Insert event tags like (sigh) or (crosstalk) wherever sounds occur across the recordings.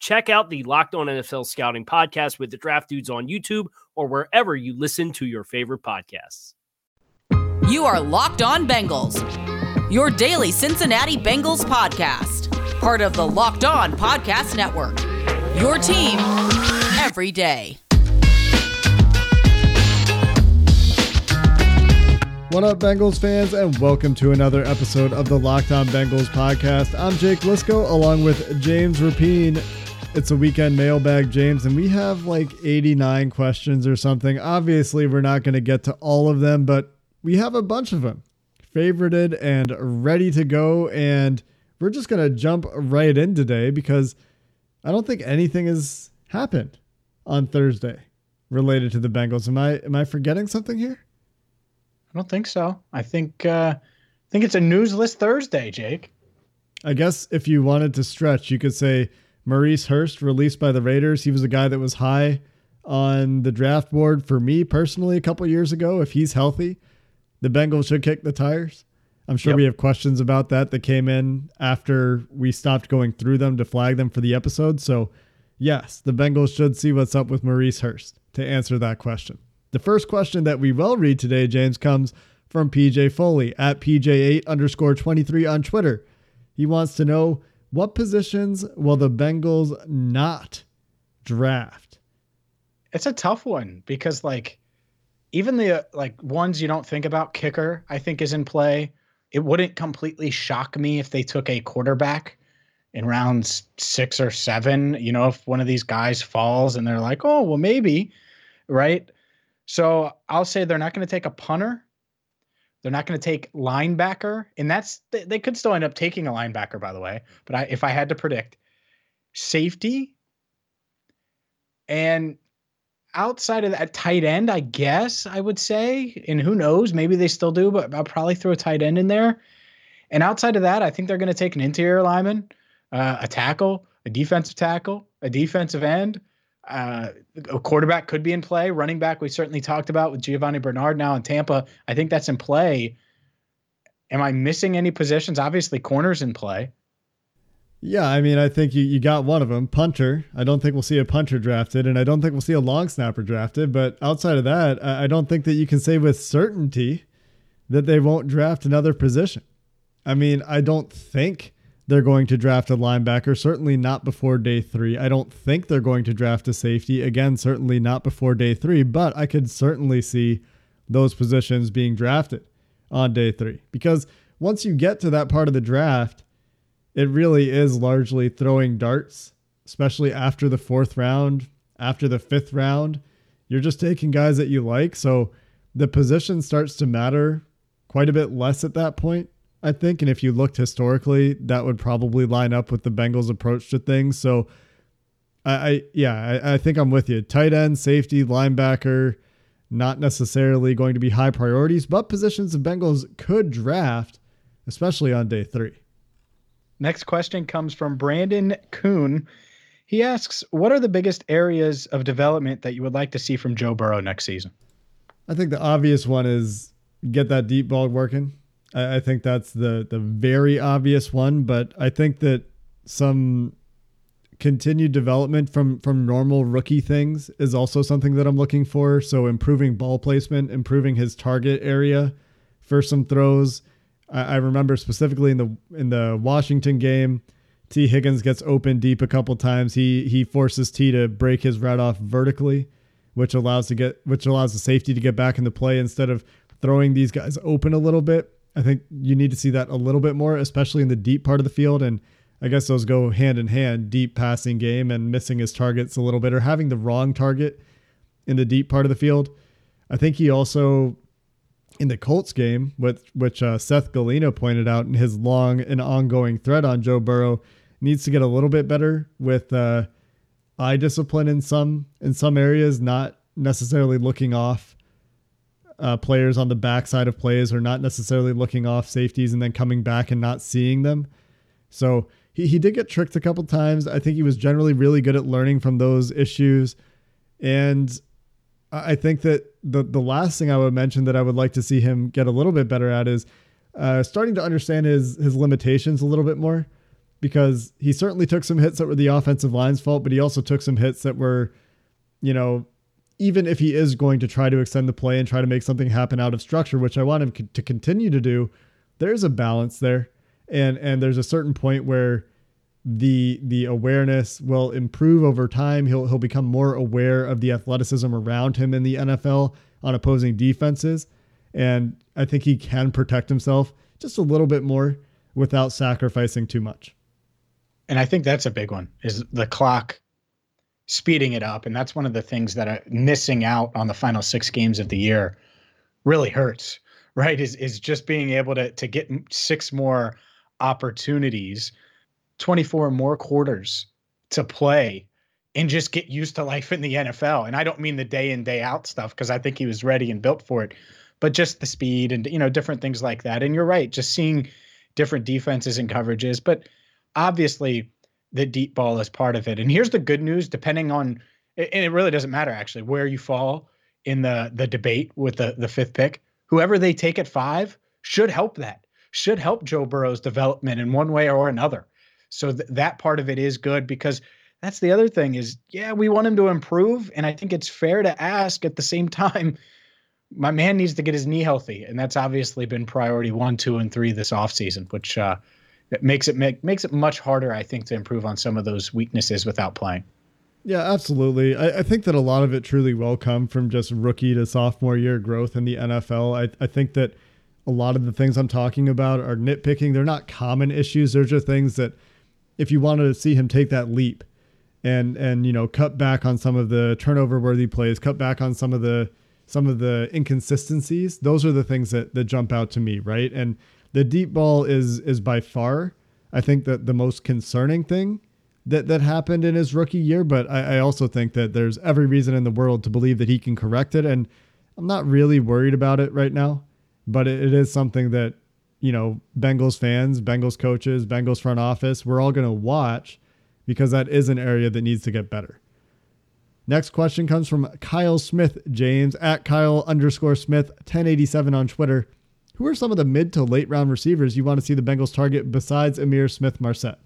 Check out the Locked On NFL Scouting podcast with the draft dudes on YouTube or wherever you listen to your favorite podcasts. You are Locked On Bengals, your daily Cincinnati Bengals podcast, part of the Locked On Podcast Network. Your team every day. What up, Bengals fans, and welcome to another episode of the Locked On Bengals podcast. I'm Jake Liskow along with James Rapien. It's a weekend mailbag, James, and we have like 89 questions or something. Obviously, we're not going to get to all of them, but we have a bunch of them favorited and ready to go. And we're just going to jump right in today because I don't think anything has happened on Thursday related to the Bengals. Am I am I forgetting something here? I don't think so. I think uh, I think it's a newsless Thursday, Jake. I guess if you wanted to stretch, you could say Maurice Hurst released by the Raiders. He was a guy that was high on the draft board for me personally a couple years ago. If he's healthy, the Bengals should kick the tires. I'm sure yep. we have questions about that that came in after we stopped going through them to flag them for the episode. So, yes, the Bengals should see what's up with Maurice Hurst to answer that question. The first question that we will read today, James, comes from PJ Foley at PJ8 underscore 23 on Twitter. He wants to know what positions will the Bengals not draft? It's a tough one because, like, even the like ones you don't think about, kicker, I think is in play. It wouldn't completely shock me if they took a quarterback in rounds six or seven. You know, if one of these guys falls and they're like, oh, well, maybe, right? So I'll say they're not going to take a punter. They're not going to take linebacker, and that's they could still end up taking a linebacker, by the way. But I, if I had to predict, safety, and outside of that tight end, I guess I would say, and who knows, maybe they still do, but I'll probably throw a tight end in there. And outside of that, I think they're going to take an interior lineman, uh, a tackle, a defensive tackle, a defensive end, uh, a quarterback could be in play. Running back, we certainly talked about with Giovanni Bernard now in Tampa. I think that's in play. Am I missing any positions? Obviously, corners in play. Yeah, I mean, I think you, you got one of them, punter. I don't think we'll see a punter drafted, and I don't think we'll see a long snapper drafted. But outside of that, I don't think that you can say with certainty that they won't draft another position. I mean, I don't think they're going to draft a linebacker, certainly not before day three. I don't think they're going to draft a safety, again, certainly not before day three, but I could certainly see those positions being drafted on day three. Because once you get to that part of the draft, it really is largely throwing darts, especially after the fourth round, after the fifth round. You're just taking guys that you like. So the position starts to matter quite a bit less at that point. I think. And if you looked historically, that would probably line up with the Bengals' approach to things. So, I, I yeah, I, I, think I'm with you. Tight end, safety, linebacker, not necessarily going to be high priorities, but positions the Bengals could draft, especially on day three. Next question comes from Brandon Kuhn. He asks, "What are the biggest areas of development that you would like to see from Joe Burrow next season?" I think the obvious one is get that deep ball working I, I think that's the the very obvious one, but I think that some continued development from from normal rookie things is also something that I'm looking for. So improving ball placement, improving his target area for some throws. I, I remember specifically in the in the Washington game, T Higgins gets open deep a couple times. He he forces T to break his route off vertically, which allows to get which allows the safety to get back into play instead of throwing these guys open a little bit. I think you need to see that a little bit more, especially in the deep part of the field. And I guess those go hand in hand deep passing game and missing his targets a little bit or having the wrong target in the deep part of the field. I think he also, in the Colts game, which, which uh, Seth Galina pointed out in his long and ongoing thread on Joe Burrow, needs to get a little bit better with uh, eye discipline in some in some areas, not necessarily looking off uh, players on the backside of plays or not necessarily looking off safeties and then coming back and not seeing them. So he, he did get tricked a couple times. I think he was generally really good at learning from those issues. And I think that the the last thing I would mention that I would like to see him get a little bit better at is uh, starting to understand his his limitations a little bit more, because he certainly took some hits that were the offensive line's fault, but he also took some hits that were, you know, even if he is going to try to extend the play and try to make something happen out of structure, which I want him to continue to do, there's a balance there and and there's a certain point where the the awareness will improve over time. He'll he'll become more aware of the athleticism around him in the NFL on opposing defenses, and I think he can protect himself just a little bit more without sacrificing too much. And I think that's a big one is the clock speeding it up, and that's one of the things that are missing out on the final six games of the year really hurts. Right? Is is just being able to to get six more opportunities, 24 more quarters to play and just get used to life in the NFL. And I don't mean the day in, day out stuff because I think he was ready and built for it, but just the speed and, you know, different things like that. And you're right, just seeing different defenses and coverages. But obviously, the deep ball is part of it. And here's the good news depending on, and it really doesn't matter actually where you fall in the the debate with the the fifth pick whoever they take at five should help that should help Joe Burrow's development in one way or another. So th- that part of it is good because that's the other thing is yeah, we want him to improve and I think it's fair to ask at the same (laughs) time my man needs to get his knee healthy and that's obviously been priority 1, 2 and 3 this offseason, which uh it makes it make makes it much harder I think to improve on some of those weaknesses without playing. Yeah, absolutely. I, I, think that a lot of it truly will come from just rookie to sophomore year growth in the NFL. I, I think that a lot of the things I'm talking about are nitpicking. They're not common issues. They're just things that if you wanted to see him take that leap and and you know cut back on some of the turnover worthy plays, cut back on some of the some of the inconsistencies, those are the things that that jump out to me, right? And the deep ball is is by far I think that the most concerning thing that that happened in his rookie year, but I, I also think that there's every reason in the world to believe that he can correct it. And I'm not really worried about it right now but it, it is something that you know Bengals fans, Bengals coaches, Bengals front office, we're all going to watch because that is an area that needs to get better. Next question comes from Kyle Smith James at Kyle underscore Smith 1087 on Twitter. Who are some of the mid to late round receivers you want to see the Bengals target besides Ihmir Smith Marsette?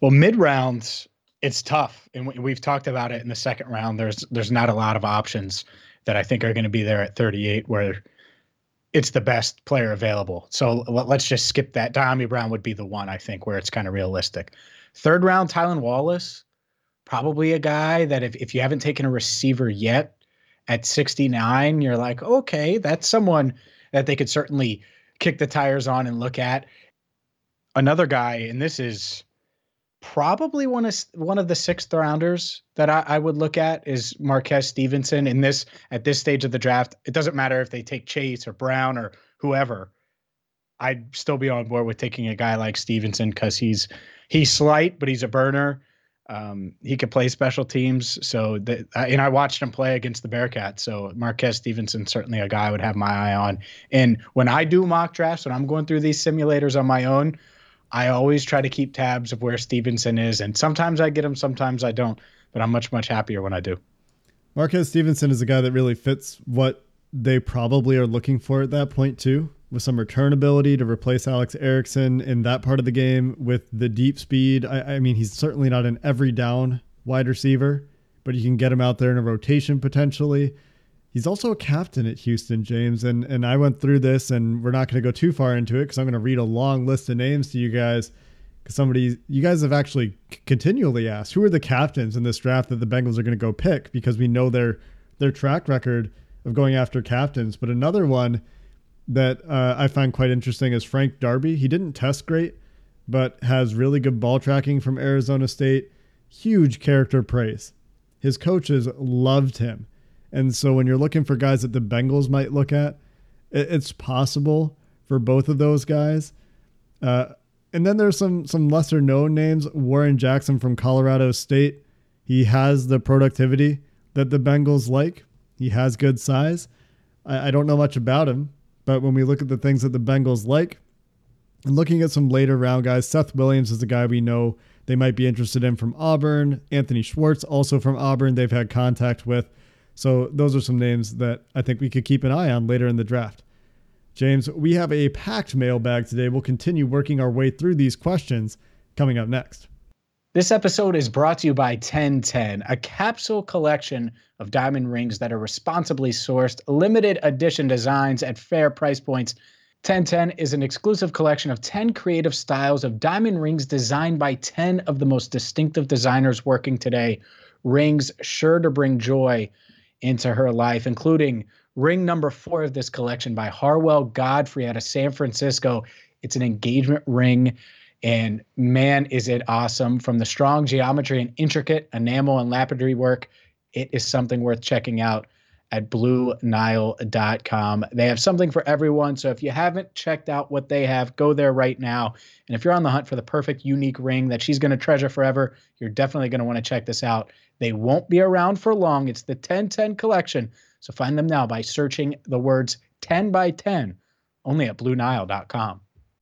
Well, mid rounds, it's tough, and we've talked about it in the second round. There's there's not a lot of options that I think are going to be there at 38 where it's the best player available. So let's just skip that. Dyami Brown would be the one I think where it's kind of realistic. Third round, Tylan Wallace, probably a guy that if, if you haven't taken a receiver yet at 69, you're like, okay, that's someone that they could certainly kick the tires on and look at. Another guy, and this is probably one of one of the sixth rounders that I, I, would look at is Marquez Stevenson. In this at this stage of the draft, it doesn't matter if they take Chase or Brown or whoever. I'd still be on board with taking a guy like Stevenson because he's he's slight, but he's a burner. Um, he could play special teams. So that and I watched him play against the Bearcats. So Marquez Stevenson certainly a guy I would have my eye on. And when I do mock drafts, when I'm going through these simulators on my own, I always try to keep tabs of where Stevenson is, and sometimes I get him, sometimes I don't. But I'm much much happier when I do. Marquez Stevenson is a guy that really fits what they probably are looking for at that point too. With some return ability to replace Alex Erickson in that part of the game with the deep speed. I, I, mean, he's certainly not an every down wide receiver, but you can get him out there in a rotation potentially. He's also a captain at Houston, James, and and I went through this, and we're not going to go too far into it because I'm going to read a long list of names to you guys. Because somebody, you guys have actually continually asked who are the captains in this draft that the Bengals are going to go pick because we know their their track record of going after captains. But another one that uh, I find quite interesting is Frank Darby. He didn't test great, but has really good ball tracking from Arizona State. Huge character praise. His coaches loved him. And so when you're looking for guys that the Bengals might look at, it's possible for both of those guys. Uh, and then there's some some lesser known names. Warren Jackson from Colorado State. He has the productivity that the Bengals like. He has good size. I, I don't know much about him, but when we look at the things that the Bengals like, and looking at some later round guys, Seth Williams is a guy we know they might be interested in from Auburn. Anthony Schwartz, also from Auburn, they've had contact with. So those are some names that I think we could keep an eye on later in the draft. James, we have a packed mailbag today. We'll continue working our way through these questions coming up next. This episode is brought to you by 1010, a capsule collection of diamond rings that are responsibly sourced, limited edition designs at fair price points. 1010 is an exclusive collection of 10 creative styles of diamond rings designed by 10 of the most distinctive designers working today. Rings sure to bring joy into her life, including ring number four of this collection by Harwell Godfrey out of San Francisco. It's an engagement ring and man, is it awesome from the strong geometry and intricate enamel and lapidary work. It is something worth checking out at BlueNile.com. They have something for everyone. So if you haven't checked out what they have, go there right now. And if you're on the hunt for the perfect, unique ring that she's going to treasure forever, you're definitely going to want to check this out. They won't be around for long. It's the 1010 collection. So find them now by searching the words 10 by 10 only at BlueNile.com.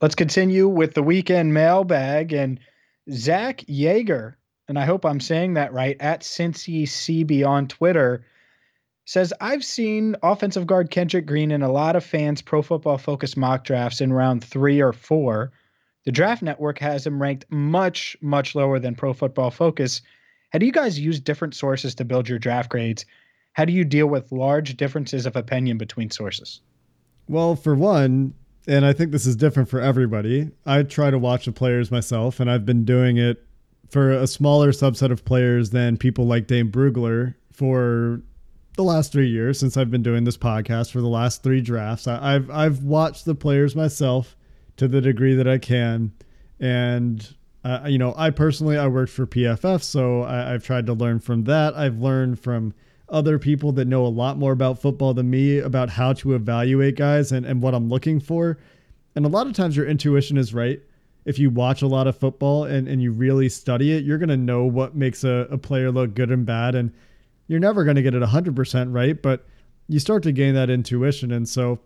Let's continue with the weekend mailbag and Zach Yeager, and I hope I'm saying that right, at Cincy CB on Twitter, says I've seen offensive guard Kendrick Green in a lot of fans' pro football focus mock drafts in round three or four. The draft network has him ranked much, much lower than pro football focus. How do you guys use different sources to build your draft grades? How do you deal with large differences of opinion between sources? Well, for one, and I think this is different for everybody. I try to watch the players myself, and I've been doing it for a smaller subset of players than people like Dane Brugler for the last three years since I've been doing this podcast for the last three drafts. I, have I've watched the players myself to the degree that I can, and uh, you know, I personally I worked for PFF, so I, I've tried to learn from that. I've learned from other people that know a lot more about football than me about how to evaluate guys and, and what I'm looking for. And a lot of times your intuition is right. If you watch a lot of football and, and you really study it, you're going to know what makes a, a player look good and bad. And you're never going to get it 100% right, but you start to gain that intuition. And so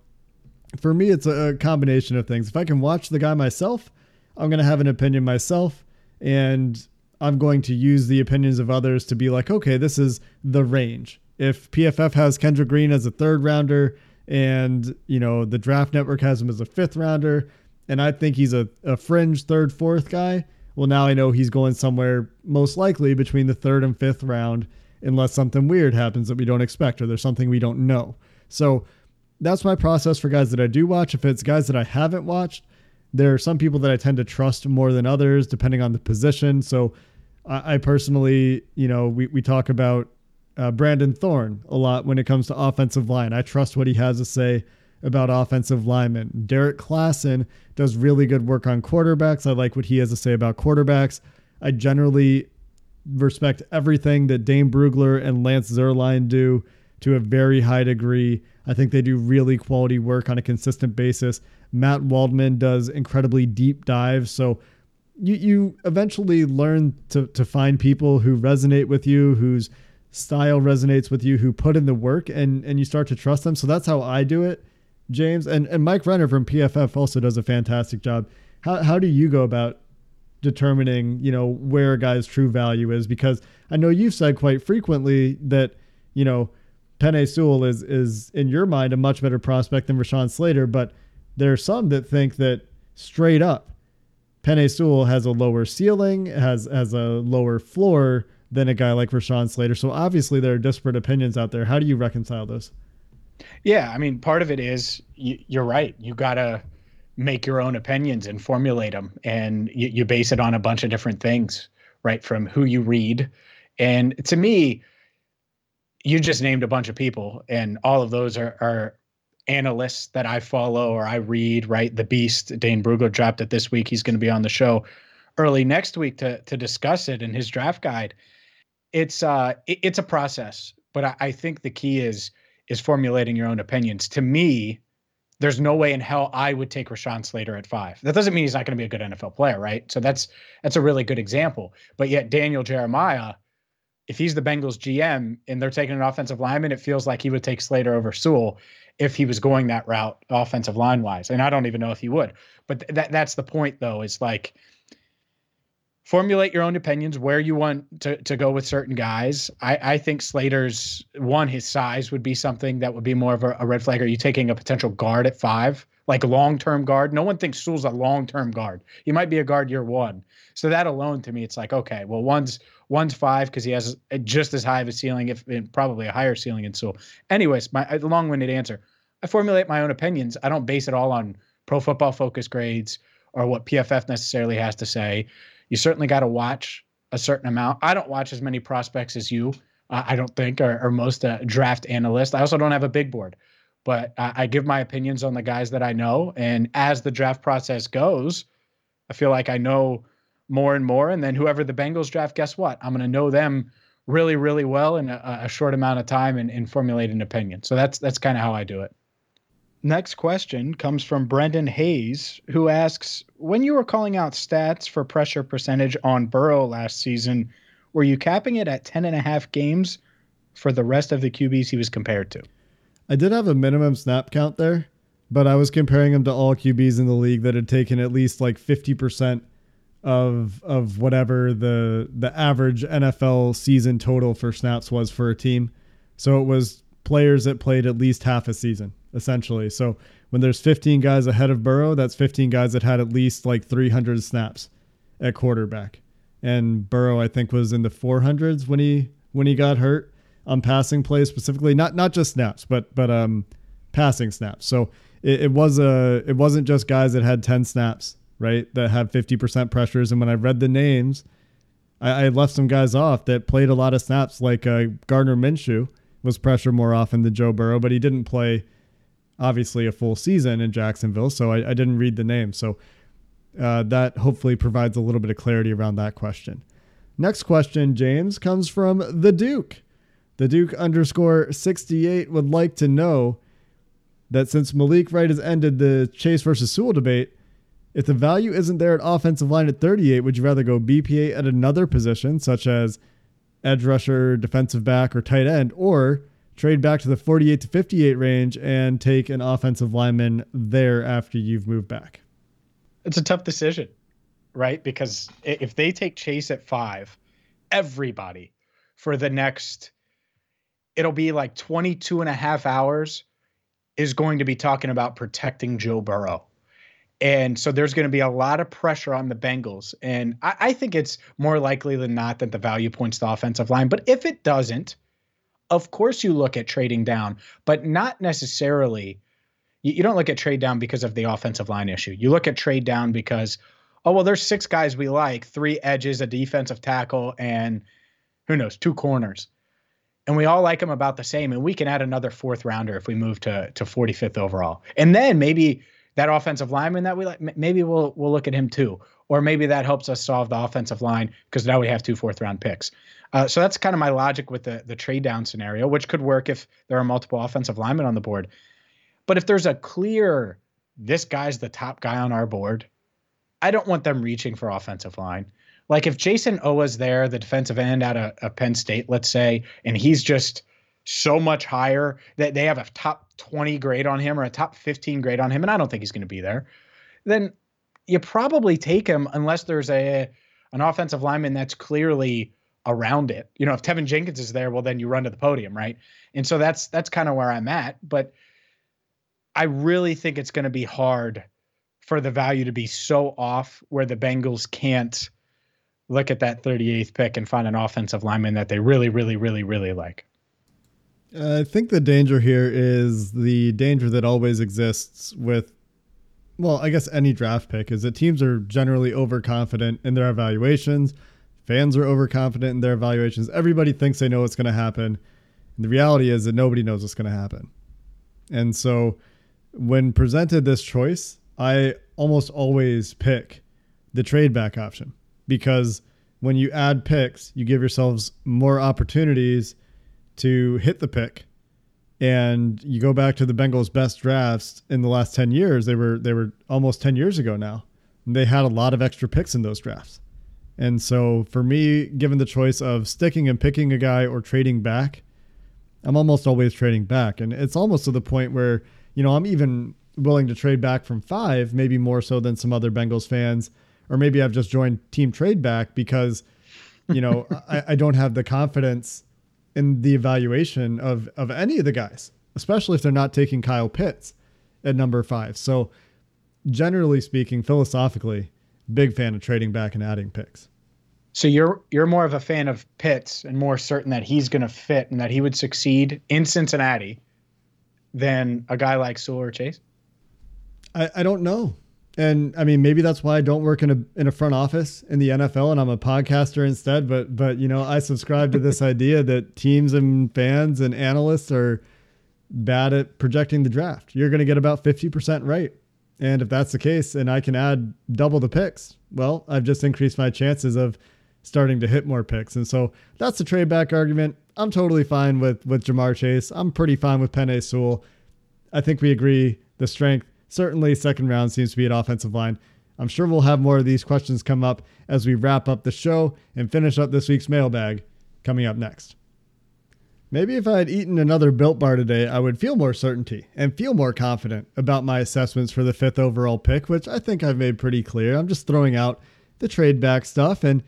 for me, it's a, a combination of things. If I can watch the guy myself, I'm going to have an opinion myself. And I'm going to use the opinions of others to be like, okay, this is the range. If PFF has Kendrick Green as a third rounder and, you know, the draft network has him as a fifth rounder, and I think he's a, a fringe third, fourth guy, well, now I know he's going somewhere most likely between the third and fifth round, unless something weird happens that we don't expect or there's something we don't know. So that's my process for guys that I do watch. If it's guys that I haven't watched, there are some people that I tend to trust more than others, depending on the position. So I, I personally, you know, we, we talk about uh, Brandon Thorn a lot when it comes to offensive line. I trust what he has to say about offensive linemen. Derrik Klassen does really good work on quarterbacks. I like what he has to say about quarterbacks. I generally respect everything that Dane Brugler and Lance Zierlein do to a very high degree. I think they do really quality work on a consistent basis. Matt Waldman does incredibly deep dives. So you, you eventually learn to, to find people who resonate with you, whose style resonates with you, who put in the work and, and you start to trust them. So that's how I do it, James. And, and Mike Renner from PFF also does a fantastic job. How, how do you go about determining, you know, where a guy's true value is? Because I know you've said quite frequently that, you know, Penei Sewell is is in your mind a much better prospect than Rashawn Slater, but there are some that think that straight up Penei Sewell has a lower ceiling, has has a lower floor than a guy like Rashawn Slater. So obviously there are disparate opinions out there. How do you reconcile those? Yeah, I mean, part of it is you, are right. You gotta make your own opinions and formulate them, and you, you base it on a bunch of different things, right? From who you read, and to me, you just named a bunch of people, and all of those are, are analysts that I follow or I read, right? The Beast, Dane Brugler dropped it this week. He's going to be on the show early next week to to discuss it in his draft guide. It's uh it, it's a process, but I, I think the key is is formulating your own opinions. To me, there's no way in hell I would take Rashawn Slater at five. That doesn't mean he's not going to be a good NFL player, right? So that's that's a really good example. But yet Daniel Jeremiah if he's the Bengals GM and they're taking an offensive lineman, it feels like he would take Slater over Sewell if he was going that route offensive line wise. And I don't even know if he would. But th- that that's the point though, is like formulate your own opinions where you want to, to go with certain guys. I, I think Slater's one, his size would be something that would be more of a, a red flag. Are you taking a potential guard at five? Like long term guard. No one thinks Sewell's a long term guard. He might be a guard year one. So that alone to me, it's like, okay, well, one's One's five because he has just as high of a ceiling, if probably a higher ceiling in Sewell. Anyways, my long-winded answer. I formulate my own opinions. I don't base it all on Pro Football Focus grades or what PFF necessarily has to say. You certainly got to watch a certain amount. I don't watch as many prospects as you. Uh, I don't think, or, or most uh, draft analysts. I also don't have a big board, but I, I give my opinions on the guys that I know. And as the draft process goes, I feel like I know more and more. And then whoever the Bengals draft, guess what? I'm going to know them really, really well in a, a short amount of time and, and formulate an opinion. So that's that's kind of how I do it. Next question comes from Brendan Hayes, who asks When you were calling out stats for pressure percentage on Burrow last season, were you capping it at 10 and a half games for the rest of the QBs he was compared to? I did have a minimum snap count there, but I was comparing him to all QBs in the league that had taken at least like 50% of of whatever the the average NFL season total for snaps was for a team. So it was players that played at least half a season essentially. So when there's 15 guys ahead of Burrow, that's 15 guys that had at least like 300 snaps at quarterback. And Burrow I think was in the 400s when he when he got hurt on passing plays specifically, not not just snaps, but but um passing snaps. So it, it was a it wasn't just guys that had 10 snaps right? That have 50% pressures. And when I read the names, I, I left some guys off that played a lot of snaps, like uh, Gardner Minshew was pressure more often than Joe Burrow, but he didn't play obviously a full season in Jacksonville. So I, I didn't read the name. So uh, that hopefully provides a little bit of clarity around that question. Next question, James, comes from the Duke. The Duke underscore 68 would like to know that since Malik Wright has ended the Chase versus Sewell debate, if the value isn't there at offensive line at 38, would you rather go BPA at another position, such as edge rusher, defensive back, or tight end, or trade back to the 48 to 58 range and take an offensive lineman there after you've moved back? It's a tough decision, right? Because if they take Chase at five, everybody for the next, it'll be like 22 and a half hours is going to be talking about protecting Joe Burrow and so there's going to be a lot of pressure on the Bengals. And I, I, think it's more likely than not that the value points to offensive line. But if it doesn't, of course you look at trading down, but not necessarily. You, you don't look at trade down because of the offensive line issue. You look at trade down because, oh, well, there's six guys we like three edges, a defensive tackle, and who knows, two corners. And we all like them about the same. And we can add another fourth rounder if we move to, to 45th overall. And then maybe that offensive lineman that we like, maybe we'll we'll look at him too, or maybe that helps us solve the offensive line because now we have two fourth round picks. Uh, so that's kind of my logic with the the trade down scenario, which could work if there are multiple offensive linemen on the board. But if there's a clear, this guy's the top guy on our board, I don't want them reaching for offensive line. Like if Jayson Oweh's there, the defensive end out of, of Penn State, let's say, and he's just so much higher that they have a top 20 grade on him or a top 15 grade on him, and I don't think he's going to be there, then you probably take him unless there's a an offensive lineman that's clearly around it. You know, if Teven Jenkins is there, well then you run to the podium, right? And so that's that's kind of where I'm at, but I really think it's going to be hard for the value to be so off where the Bengals can't look at that 38th pick and find an offensive lineman that they really really really really like. I think the danger here is the danger that always exists with, well, I guess any draft pick is that teams are generally overconfident in their evaluations. Fans are overconfident in their evaluations. Everybody thinks they know what's going to happen. And the reality is that nobody knows what's going to happen. And so when presented this choice, I almost always pick the trade back option because when you add picks, you give yourselves more opportunities to hit the pick. And you go back to the Bengals' best drafts in the last 10 years, they were they were almost 10 years ago now. And they had a lot of extra picks in those drafts. And so for me, given the choice of sticking and picking a guy or trading back, I'm almost always trading back. And it's almost to the point where, you know, I'm even willing to trade back from five, maybe more so than some other Bengals fans. Or maybe I've just joined team trade back because, you know, (laughs) I, I don't have the confidence in the evaluation of of any of the guys, especially if they're not taking Kyle Pitts at number five. So, generally speaking, philosophically, big fan of trading back and adding picks. So you're you're more of a fan of Pitts and more certain that he's going to fit and that he would succeed in Cincinnati than a guy like Sewell or Chase. I, I don't know. And I mean, maybe that's why I don't work in a in a front office in the NFL, and I'm a podcaster instead. But but you know, I subscribe to this (laughs) idea that teams and fans and analysts are bad at projecting the draft. You're going to get about fifty percent right, and if that's the case, and I can add double the picks, well, I've just increased my chances of starting to hit more picks. And so that's the trade back argument. I'm totally fine with with Ja'Marr Chase. I'm pretty fine with Penei Sewell. I think we agree the strength certainly second round seems to be an offensive line. I'm sure we'll have more of these questions come up as we wrap up the show and finish up this week's mailbag coming up next. Maybe if I had eaten another built bar today, I would feel more certainty and feel more confident about my assessments for the fifth overall pick, which I think I've made pretty clear. I'm just throwing out the trade back stuff. And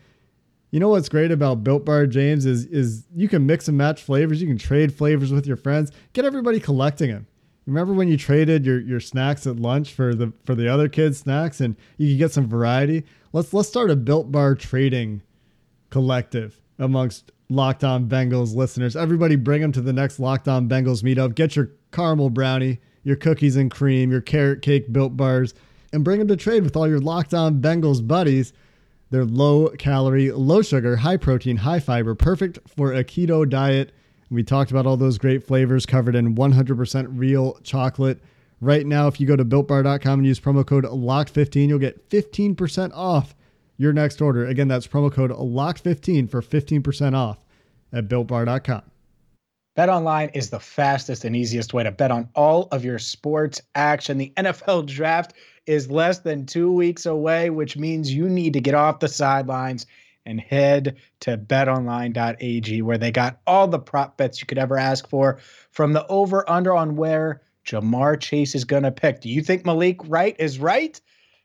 you know what's great about Built Bar, James, is is you can mix and match flavors. You can trade flavors with your friends. Get everybody collecting them. Remember when you traded your, your snacks at lunch for the for the other kids' snacks and you could get some variety? Let's let's start a built bar trading collective amongst Locked On Bengals listeners. Everybody bring them to the next Locked On Bengals meetup. Get your caramel brownie, your cookies and cream, your carrot cake built bars, and bring them to trade with all your Locked On Bengals buddies. They're low calorie, low sugar, high protein, high fiber, perfect for a keto diet we talked about all those great flavors covered in 100% real chocolate. Right now, if you go to builtbar.com and use promo code LOCK15, you'll get 15% off your next order. Again, that's promo code LOCK15 for 15% off at builtbar.com. Bet online is the fastest and easiest way to bet on all of your sports action. The NFL draft is less than two weeks away, which means you need to get off the sidelines and head to betonline.ag where they got all the prop bets you could ever ask for from the over under on where Ja'Marr Chase is going to pick. Do you think Malik Wright is right?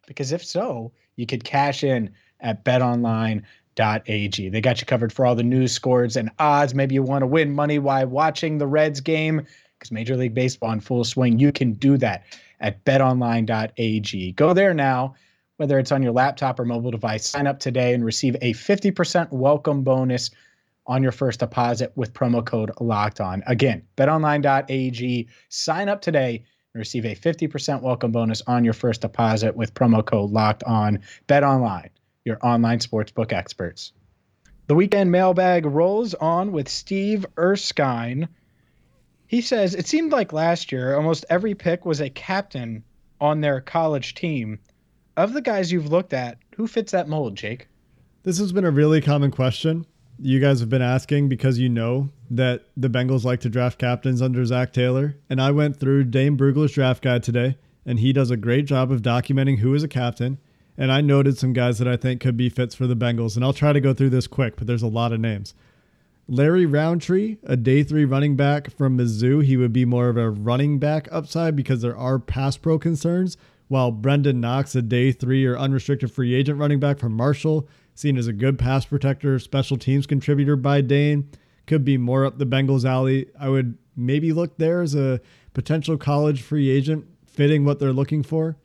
Because if so, you could cash in at betonline.ag. They got you covered for all the news scores and odds. Maybe you want to win money while watching the Reds game because Major League Baseball in full swing. You can do that at betonline.ag. Go there now whether it's on your laptop or mobile device. Sign up today and receive a 50% welcome bonus on your first deposit with promo code locked on. Again, betonline.ag. Sign up today and receive a 50% welcome bonus on your first deposit with promo code locked on. Bet online, your online sportsbook experts. The weekend mailbag rolls on with Steve Erskine. He says, It seemed like last year almost every pick was a captain on their college team. Of the guys you've looked at, who fits that mold, Jake? This has been a really common question you guys have been asking because you know that the Bengals like to draft captains under Zac Taylor. And I went through Dane Brugler's draft guide today, and he does a great job of documenting who is a captain. And I noted some guys that I think could be fits for the Bengals. And I'll try to go through this quick, but there's a lot of names. Larry Rountree, a day three running back from Mizzou, he would be more of a running back upside because there are pass pro concerns. While Brenden Knox, a day three or unrestricted free agent running back from Marshall, seen as a good pass protector, special teams contributor by Dane. Could be more up the Bengals alley. I would maybe look there as a potential college free agent fitting what they're looking for.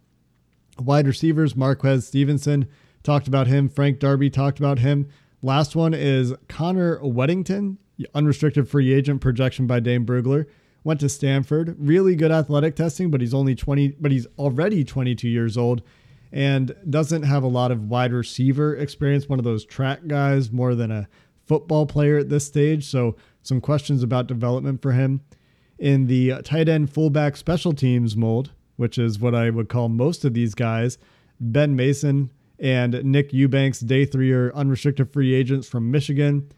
Wide receivers, Marquez Stevenson talked about him. Frank Darby talked about him. Last one is Connor Wedington, unrestricted free agent projection by Dane Brugler. Went to Stanford, really good athletic testing, but he's only 20, but he's already 22 years old and doesn't have a lot of wide receiver experience, one of those track guys more than a football player at this stage. So, some questions about development for him. In the tight end fullback special teams mold, which is what I would call most of these guys, Ben Mason and Nick Eubanks, day three or unrestricted free agents from Michigan.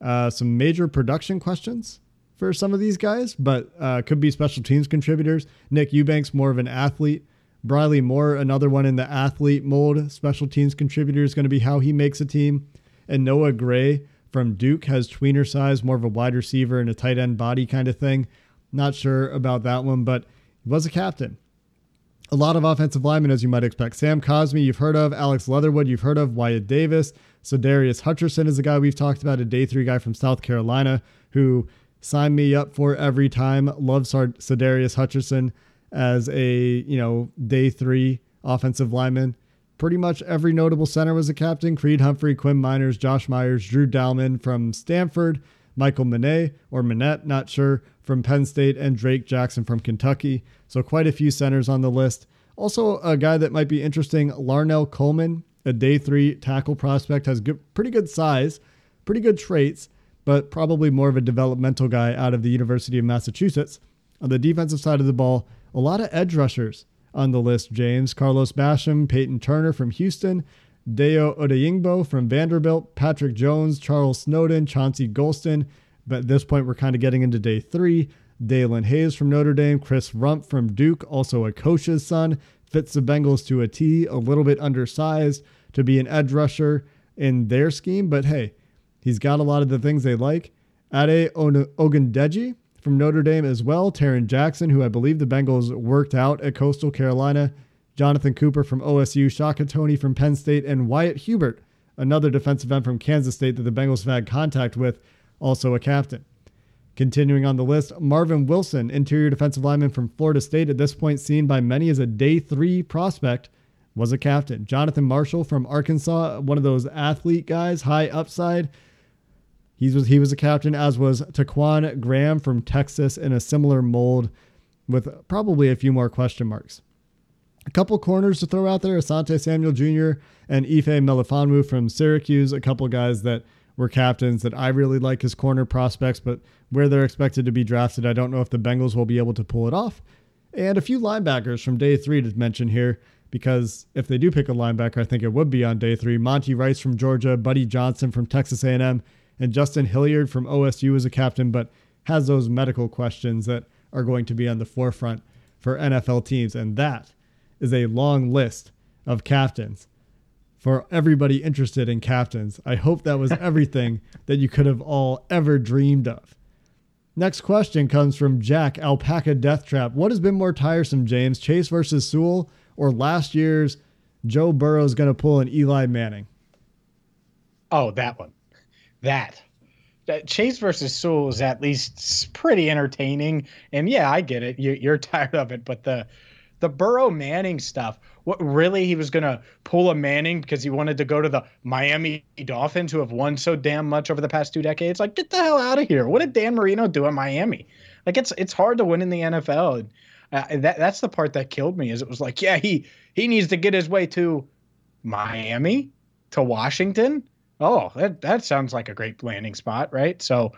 Uh, some major production questions for some of these guys, but uh, could be special teams contributors. Nick Eubanks, more of an athlete. Briley Moore, another one in the athlete mold, special teams contributor, is going to be how he makes a team. And Noah Gray from Duke has tweener size, more of a wide receiver and a tight end body kind of thing. Not sure about that one, but he was a captain. A lot of offensive linemen, as you might expect. Sam Cosmi, you've heard of. Alex Leatherwood, you've heard of. Wyatt Davis. Sadarius Hutcherson is a guy we've talked about, a day three guy from South Carolina who signed me up for every time. Love Sadarius Hutcherson as a you know day three offensive lineman. Pretty much every notable center was a captain: Creed Humphrey, Quinn Meinerz, Josh Myers, Drew Dalman from Stanford, Michael Minet or Minette, not sure, from Penn State, and Drake Jackson from Kentucky. So quite a few centers on the list. Also, a guy that might be interesting: Larnell Coleman, a day three tackle prospect, has good, pretty good size, pretty good traits, but probably more of a developmental guy out of the University of Massachusetts. On the defensive side of the ball, a lot of edge rushers on the list, James. Carlos Basham, Peyton Turner from Houston, Dayo Odeyingbo from Vanderbilt, Patrick Jones, Charles Snowden, Chauncey Golston. But at this point, we're kind of getting into day three. Daelin Hayes from Notre Dame, Chris Rumph from Duke, also a coach's son, fits the Bengals to a T, a little bit undersized to be an edge rusher in their scheme. But hey, he's got a lot of the things they like. Ade Ogundeji from Notre Dame as well. Tarron Jackson, who I believe the Bengals worked out at Coastal Carolina. Jonathan Cooper from OSU, Shaka Toney from Penn State, and Wyatt Hubert, another defensive end from Kansas State that the Bengals have had contact with, also a captain. Continuing on the list, Marvin Wilson, interior defensive lineman from Florida State, at this point seen by many as a day three prospect, was a captain. Jonathan Marshall from Arkansas, one of those athlete guys, high upside, he was he was a captain, as was Ta'Quon Graham from Texas in a similar mold, with probably a few more question marks. A couple corners to throw out there: Asante Samuel Jr. and Ife Melifonwu from Syracuse. A couple guys that were captains that I really like as corner prospects, but where they're expected to be drafted, I don't know if the Bengals will be able to pull it off. And a few linebackers from day three to mention here, because if they do pick a linebacker, I think it would be on day three. Monty Rice from Georgia, Buddy Johnson from Texas A&M, and Justin Hilliard from OSU is a captain, but has those medical questions that are going to be on the forefront for NFL teams. And that is a long list of captains for everybody interested in captains. I hope that was (laughs) everything that you could have all ever dreamed of. Next question comes from Jack Alpaca Death Trap. What has been more tiresome, James? Chase versus Sewell or last year's Joe Burrow's going to pull an Eli Manning? Oh, that one that. Chase versus Sewell is at least pretty entertaining, and yeah, I get it. You, are (laughs) tired of it, but the the Burrow Manning stuff. What really he was gonna pull a Manning because he wanted to go to the Miami Dolphins, who have won so damn much over the past two decades? Like, get the hell out of here! What did Dan Marino do in Miami? Like, it's it's hard to win in the NFL. And, uh, that that's the part that killed me. Is it was like, yeah, he he needs to get his way to Miami, to Washington oh, that that sounds like a great landing spot, right? So,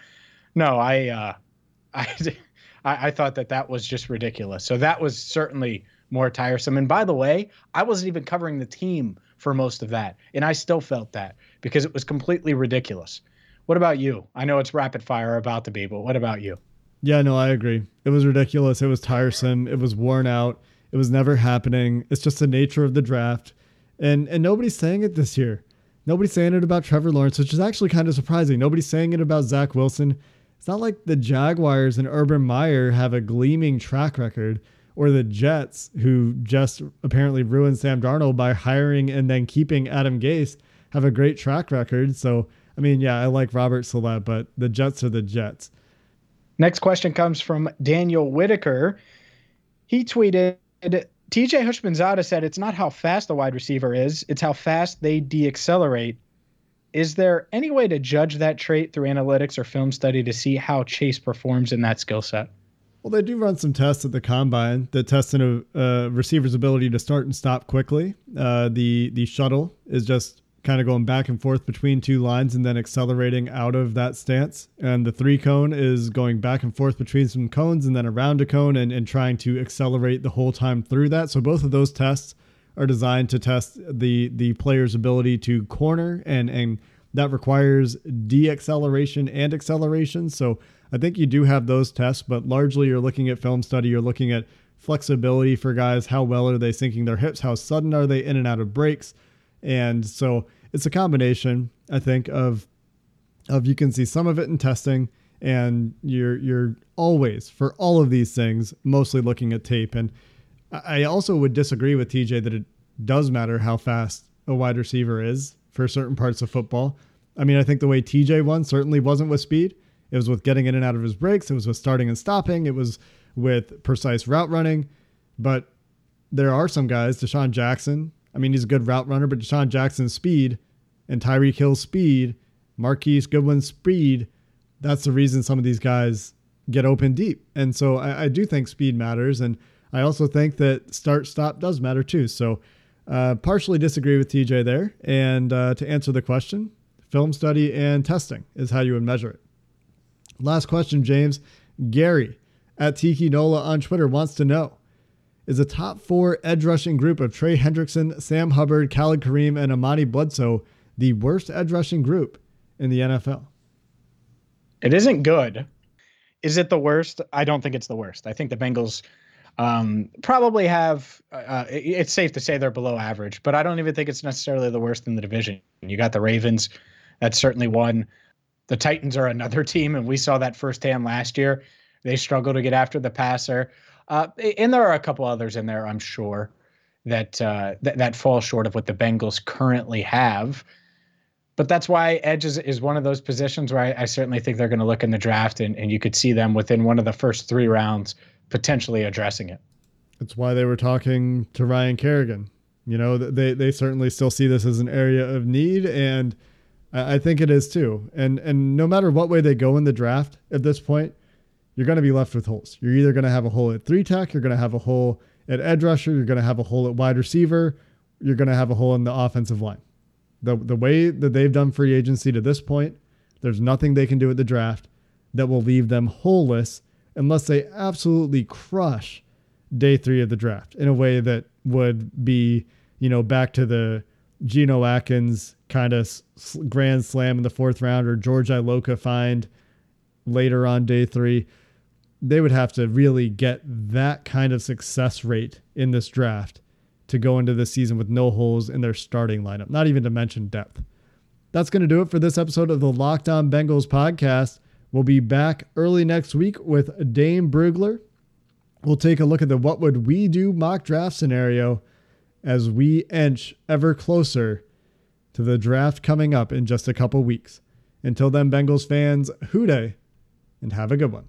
no, I uh, (laughs) I, I thought that that was just ridiculous. So that was certainly more tiresome. And by the way, I wasn't even covering the team for most of that. And I still felt that because it was completely ridiculous. What about you? I know it's rapid fire about to be, but what about you? Yeah, no, I agree. It was ridiculous. It was tiresome. It was worn out. It was never happening. It's just the nature of the draft. And and nobody's saying it this year. Nobody's saying it about Trevor Lawrence, which is actually kind of surprising. Nobody's saying it about Zach Wilson. It's not like the Jaguars and Urban Meyer have a gleaming track record, or the Jets, who just apparently ruined Sam Darnold by hiring and then keeping Adam Gase, have a great track record. So, I mean, yeah, I like Robert Saleh, but the Jets are the Jets. Next question comes from Daniel Whitaker. He tweeted TJ Houshmandzadeh said it's not how fast the wide receiver is, it's how fast they deaccelerate. Is there any way to judge that trait through analytics or film study to see how Chase performs in that skill set? Well, they do run some tests at the combine that test a uh, receiver's ability to start and stop quickly. Uh, the the shuttle is just kind of going back and forth between two lines and then accelerating out of that stance. And the three cone is going back and forth between some cones and then around a cone and, and trying to accelerate the whole time through that. So both of those tests are designed to test the the player's ability to corner and and that requires deacceleration and acceleration. So I think you do have those tests, but largely you're looking at film study, you're looking at flexibility for guys, how well are they sinking their hips, how sudden are they in and out of breaks. And so it's a combination, I think, of of you can see some of it in testing, and you're you're always for all of these things mostly looking at tape. And I also would disagree with TJ that it does matter how fast a wide receiver is for certain parts of football. I mean, I think the way TJ won certainly wasn't with speed. It was with getting in and out of his breaks. It was with starting and stopping. It was with precise route running. But there are some guys, DeSean Jackson. I mean, he's a good route runner, but DeSean Jackson's speed and Tyreek Hill's speed, Marquise Goodwin's speed, that's the reason some of these guys get open deep. And so I, I do think speed matters. And I also think that start stop does matter too. So uh, partially disagree with TJ there. And uh, to answer the question, film study and testing is how you would measure it. Last question, James. Gary at Tiki Nola on Twitter wants to know Is a top four edge rushing group of Trey Hendrickson, Sam Hubbard, Khalid Kareem, and Amani Bledsoe the worst edge rushing group in the NFL. It isn't good. Is it the worst? I don't think it's the worst. I think the Bengals um, probably have. Uh, uh it's safe to say they're below average, but I don't even think it's necessarily the worst in the division. You got the Ravens. That's certainly one. The Titans are another (laughs) team, and we saw that firsthand last year. They struggle to get after the passer, uh, and there are a couple others in there, I'm sure, that uh, that that fall short of what the Bengals currently have but that's why edge is, is one of those positions where I, I certainly think they're going to look in the draft and, and you could see them within one of the first three rounds potentially addressing it. That's why they were talking to Ryan Kerrigan. You know, they, they certainly still see this as an area of need, and I think it is too. And and no matter what way they go in the draft at this point, you're going to be left with holes. You're either going to have a hole at three tech, you're going to have a hole at edge rusher, you're going to have a hole at wide receiver, you're going to have a hole in the offensive line. The the way that they've done free agency to this point, there's nothing they can do at the draft that will leave them holeless unless they absolutely crush day three of the draft in a way that would be, you know, back to the Geno Atkins kind of grand slam in the fourth round or George Iloka find later on day three. They would have to really get that kind of success rate in this draft to go into the season with no holes in their starting lineup, not even to mention depth. That's going to do it for this episode of the Locked On Bengals podcast. We'll be back early next week with Dane Brugler. We'll take a look at the what would we do mock draft scenario as we inch ever closer to the draft coming up in just a couple weeks. Until then, Bengals fans, Who Dey and have a good one.